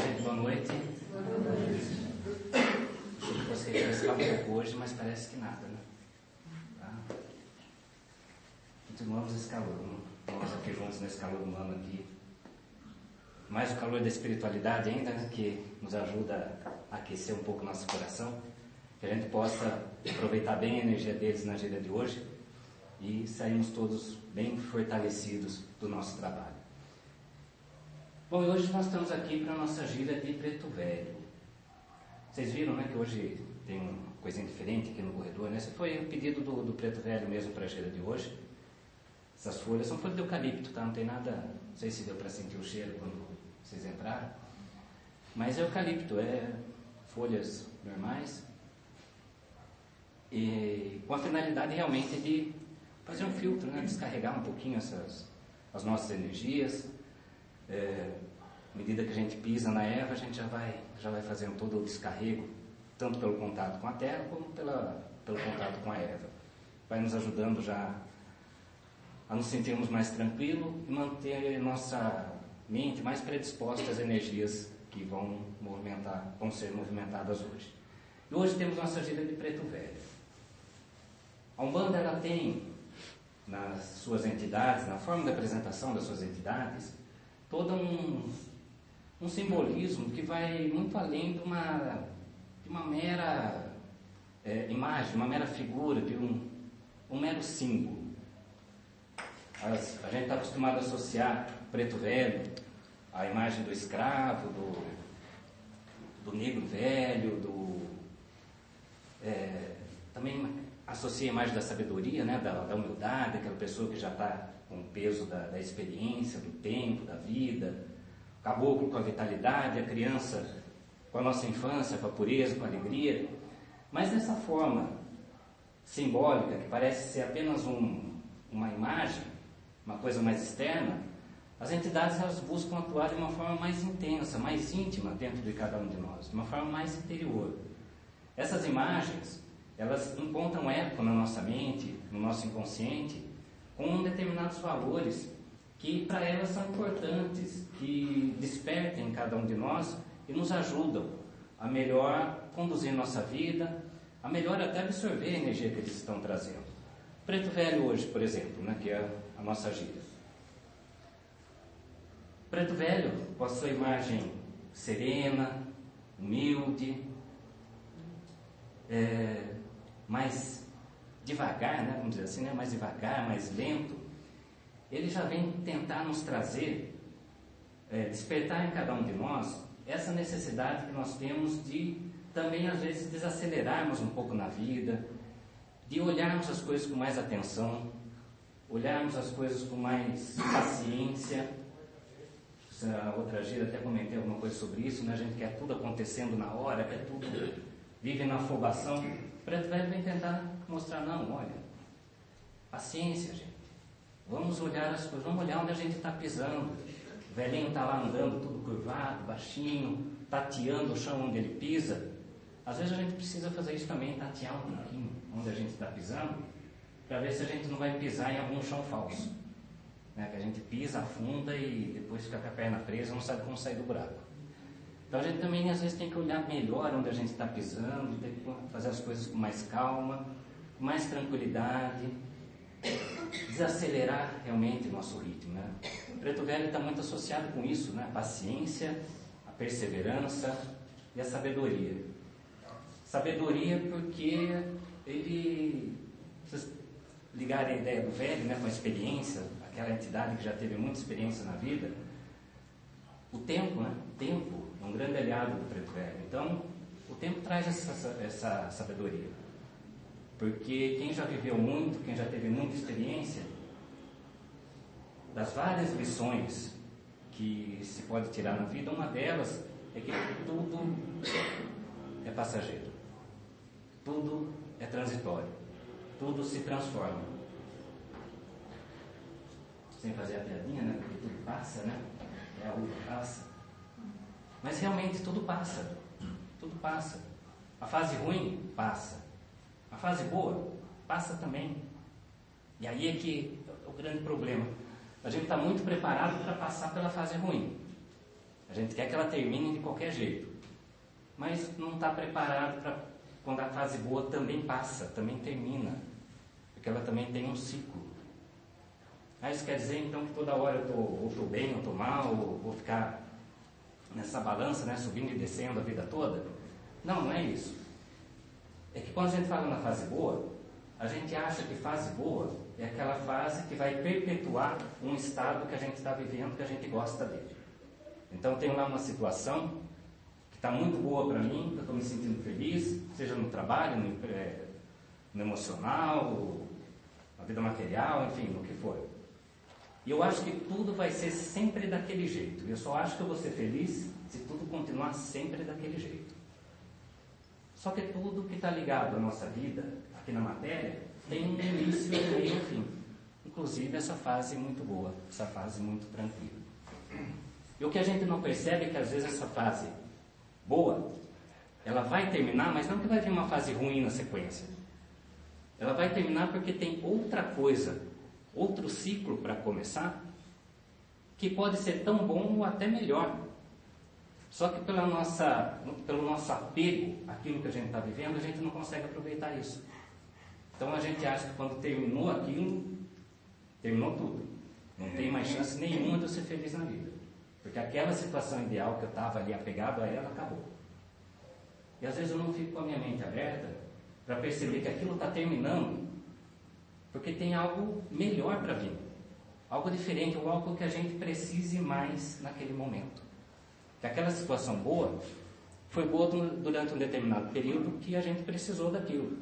Boa noite. Boa noite. Achei que fosse refrescar um pouco hoje, mas parece que nada, né? Tá? Continuamos esse calor. Nós aqui juntos nesse calor humano aqui. Mais o calor da espiritualidade ainda, né? Que nos ajuda a aquecer um pouco nosso coração. Que a gente possa aproveitar bem a energia deles na gira de hoje e sairmos todos bem fortalecidos do nosso trabalho. Bom, e hoje nós estamos aqui para a nossa gira de Preto Velho. Vocês viram né, que hoje tem uma coisinha diferente aqui no corredor, né? Esse foi o pedido do, do Preto Velho mesmo para a gira de hoje. Essas folhas são folhas de eucalipto, tá? Não tem nada, não sei se deu para sentir o cheiro quando vocês entraram. Mas é eucalipto, é folhas normais. E com a finalidade realmente de fazer um filtro, né? descarregar um pouquinho essas, as nossas energias, é, à medida que a gente pisa na erva, a gente já vai, já vai fazendo todo o descarrego, tanto pelo contato com a terra como pela, pelo contato com a erva. Vai nos ajudando já a nos sentirmos mais tranquilos e manter nossa mente mais predisposta às energias que vão movimentar, vão ser movimentadas hoje. E hoje temos nossa gira de preto velho. A Umbanda ela tem nas suas entidades, na forma de apresentação das suas entidades, todo um, um simbolismo que vai muito além de uma, de uma mera é, imagem, uma mera figura, de um, um mero símbolo. As, a gente está acostumado a associar preto velho à imagem do escravo, do, do negro velho, do. É, também associa a imagem da sabedoria, né, da, da humildade, aquela pessoa que já está com o peso da, da, experiência, do tempo, da vida, o caboclo com a vitalidade, a criança com a nossa infância, com a pureza, com a alegria. Mas dessa forma simbólica, que parece ser apenas um, uma imagem, uma coisa mais externa, as entidades elas buscam atuar de uma forma mais intensa, mais íntima dentro de cada um de nós, de uma forma mais interior. Essas imagens, elas encontram eco na nossa mente, no nosso inconsciente, com determinados valores que para elas são importantes, que despertem em cada um de nós e nos ajudam a melhor conduzir nossa vida, a melhor até absorver a energia que eles estão trazendo. Preto Velho hoje, por exemplo, né, que é a nossa gíria. Preto Velho, com a sua imagem serena, humilde, é, mais devagar, né, vamos dizer assim, né, mais devagar, mais lento, ele já vem tentar nos trazer, é, despertar em cada um de nós essa necessidade que nós temos de também às vezes desacelerarmos um pouco na vida, de olharmos as coisas com mais atenção, olharmos as coisas com mais paciência. A outra gira até comentei alguma coisa sobre isso, né? a gente quer tudo acontecendo na hora, quer tudo, vive na afobação. O preto velho vem tentar mostrar, não, olha, paciência, gente. Vamos olhar as coisas, vamos olhar onde a gente está pisando. O velhinho está lá andando, tudo curvado, baixinho, tateando o chão onde ele pisa. Às vezes a gente precisa fazer isso também, tatear um pouquinho onde a gente está pisando, para ver se a gente não vai pisar em algum chão falso. Né? Que a gente pisa, afunda e depois fica com a perna presa, não sabe como sair do buraco. Então a gente também às vezes tem que olhar melhor onde a gente está pisando, tem que fazer as coisas com mais calma, mais tranquilidade, desacelerar realmente o nosso ritmo. Né? O preto velho está muito associado com isso, né? a paciência, a perseverança e a sabedoria. Sabedoria porque ele, vocês ligarem a ideia do velho né, com a experiência, aquela entidade que já teve muita experiência na vida, o tempo, né? O tempo é um grande aliado do preto velho. Então, o tempo traz essa, essa sabedoria. Porque quem já viveu muito, quem já teve muita experiência, das várias lições que se pode tirar na vida, uma delas é que tudo é passageiro, tudo é transitório, tudo se transforma. Sem fazer a piadinha, né? Porque tudo passa, né? É a uva passa. Mas realmente tudo passa. Tudo passa. A fase ruim passa. Fase boa passa também. E aí é que é o grande problema. A gente está muito preparado para passar pela fase ruim. A gente quer que ela termine de qualquer jeito. Mas não está preparado para quando a fase boa também passa, também termina. Porque ela também tem um ciclo. Ah, isso quer dizer então que toda hora eu tô, ou estou bem, ou estou mal, ou vou ficar nessa balança, né, subindo e descendo a vida toda? Não, não é isso. É que quando a gente fala na fase boa, a gente acha que fase boa é aquela fase que vai perpetuar um estado que a gente está vivendo, que a gente gosta dele. Então, tem lá uma situação que está muito boa para mim, que eu estou me sentindo feliz, seja no trabalho, no, é, no emocional, na vida material, enfim, no que for. E eu acho que tudo vai ser sempre daquele jeito. Eu só acho que eu vou ser feliz se tudo continuar sempre daquele jeito. Só que tudo que está ligado à nossa vida, aqui na matéria, tem um início, um meio e um fim. Inclusive essa fase muito boa, essa fase muito tranquila. E o que a gente não percebe é que às vezes essa fase boa, ela vai terminar, mas não que vai vir uma fase ruim na sequência. Ela vai terminar porque tem outra coisa, outro ciclo para começar, que pode ser tão bom ou até melhor. Só que pela nossa, pelo nosso apego àquilo que a gente está vivendo, a gente não consegue aproveitar isso. Então a gente acha que quando terminou aquilo, terminou tudo. Não tem mais chance nenhuma de eu ser feliz na vida. Porque aquela situação ideal que eu estava ali apegado a ela acabou. E às vezes eu não fico com a minha mente aberta para perceber que aquilo está terminando porque tem algo melhor para vir. Algo diferente, ou algo que a gente precise mais naquele momento. Que aquela situação boa foi boa durante um determinado período que a gente precisou daquilo.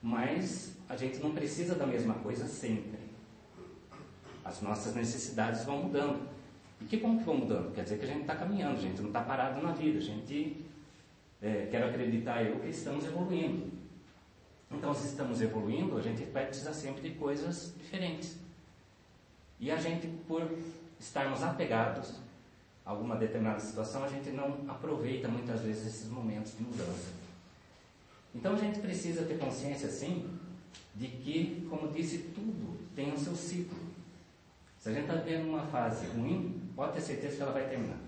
Mas a gente não precisa da mesma coisa sempre. As nossas necessidades vão mudando. E que como que vão mudando? Quer dizer que a gente está caminhando, a gente não está parado na vida, a gente, é, quero acreditar eu, que estamos evoluindo. Então, se estamos evoluindo, a gente vai precisar sempre de coisas diferentes. E a gente, por estarmos apegados alguma determinada situação, a gente não aproveita muitas vezes esses momentos de mudança. Então a gente precisa ter consciência, sim, de que, como disse, tudo tem o seu ciclo. Se a gente está vivendo uma fase ruim, pode ter certeza que ela vai terminar.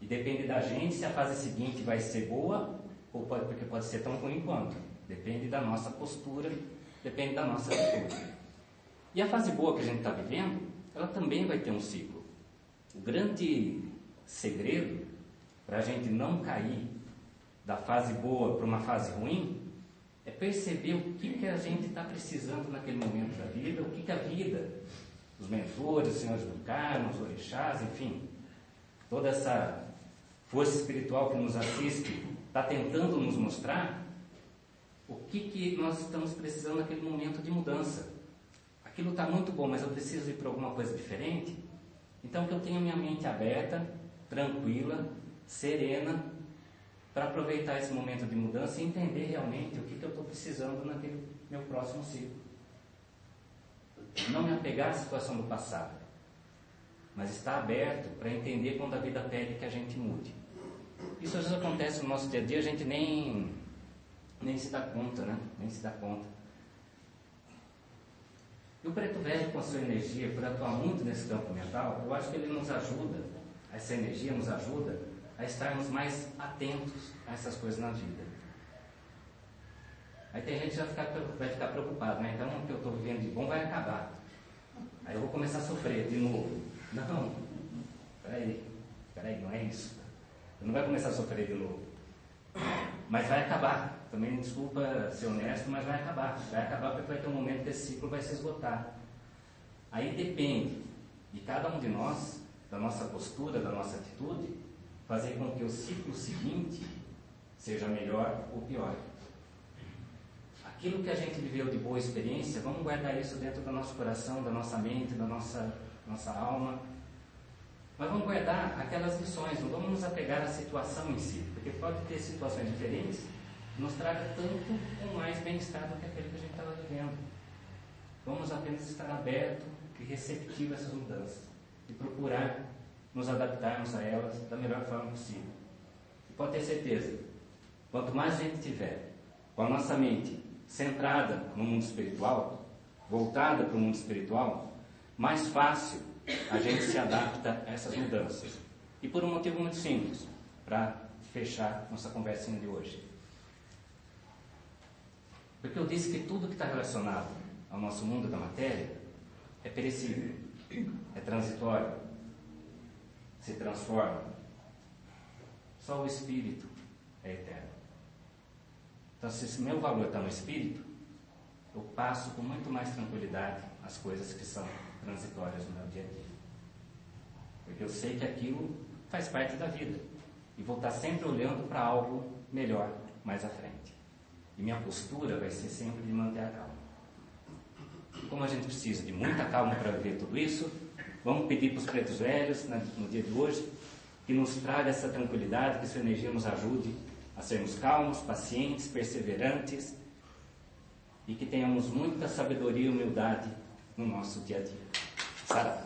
E depende da gente se a fase seguinte vai ser boa, ou pode, porque pode ser tão ruim quanto. Depende da nossa postura, depende da nossa atitude. E a fase boa que a gente está vivendo, ela também vai ter um ciclo. O grande segredo para a gente não cair da fase boa para uma fase ruim, é perceber o que, que a gente está precisando naquele momento da vida, o que, que a vida, os mentores, os senhores do karma, os orixás, enfim, toda essa força espiritual que nos assiste está tentando nos mostrar o que, que nós estamos precisando naquele momento de mudança. Aquilo está muito bom, mas eu preciso ir para alguma coisa diferente. Então que eu tenha minha mente aberta, tranquila, serena, para aproveitar esse momento de mudança e entender realmente o que, que eu estou precisando naquele meu próximo ciclo. Não me apegar à situação do passado, mas estar aberto para entender quando a vida pede que a gente mude. Isso às vezes acontece no nosso dia a dia, a gente nem, nem se dá conta, né? Nem se dá conta. E o preto velho, com a sua energia, por atuar muito nesse campo mental, eu acho que ele nos ajuda, essa energia nos ajuda a estarmos mais atentos a essas coisas na vida. Aí tem gente que vai ficar, vai ficar preocupado, né? Então o que eu estou vivendo de bom vai acabar. Aí eu vou começar a sofrer de novo. Não, peraí, peraí, não é isso. Eu não vai começar a sofrer de novo. Mas vai acabar. Também desculpa ser honesto, mas vai acabar. Vai acabar porque vai ter um momento que esse ciclo vai se esgotar. Aí depende de cada um de nós, da nossa postura, da nossa atitude, fazer com que o ciclo seguinte seja melhor ou pior. Aquilo que a gente viveu de boa experiência, vamos guardar isso dentro do nosso coração, da nossa mente, da nossa, nossa alma. Mas vamos guardar aquelas lições, não vamos nos apegar à situação em si, porque pode ter situações diferentes que nos traga tanto ou mais bem-estar do que aquele que a gente estava vivendo. Vamos apenas estar aberto e receptivo a essas mudanças e procurar nos adaptarmos a elas da melhor forma possível. E pode ter certeza, quanto mais gente tiver com a nossa mente centrada no mundo espiritual, voltada para o mundo espiritual, mais fácil a gente se adapta a essas mudanças. E por um motivo muito simples, para fechar nossa conversinha de hoje. Porque eu disse que tudo que está relacionado ao nosso mundo da matéria é perecível, é transitório, se transforma. Só o espírito é eterno. Então, se esse meu valor está no espírito, eu passo com muito mais tranquilidade as coisas que são transitórias no meu dia a dia. Porque eu sei que aquilo faz parte da vida. E vou estar sempre olhando para algo melhor mais à frente. E minha postura vai ser sempre de manter a como a gente precisa de muita calma para ver tudo isso, vamos pedir para os pretos velhos, no dia de hoje, que nos traga essa tranquilidade, que sua energia nos ajude a sermos calmos, pacientes, perseverantes e que tenhamos muita sabedoria e humildade no nosso dia a dia. Sarah.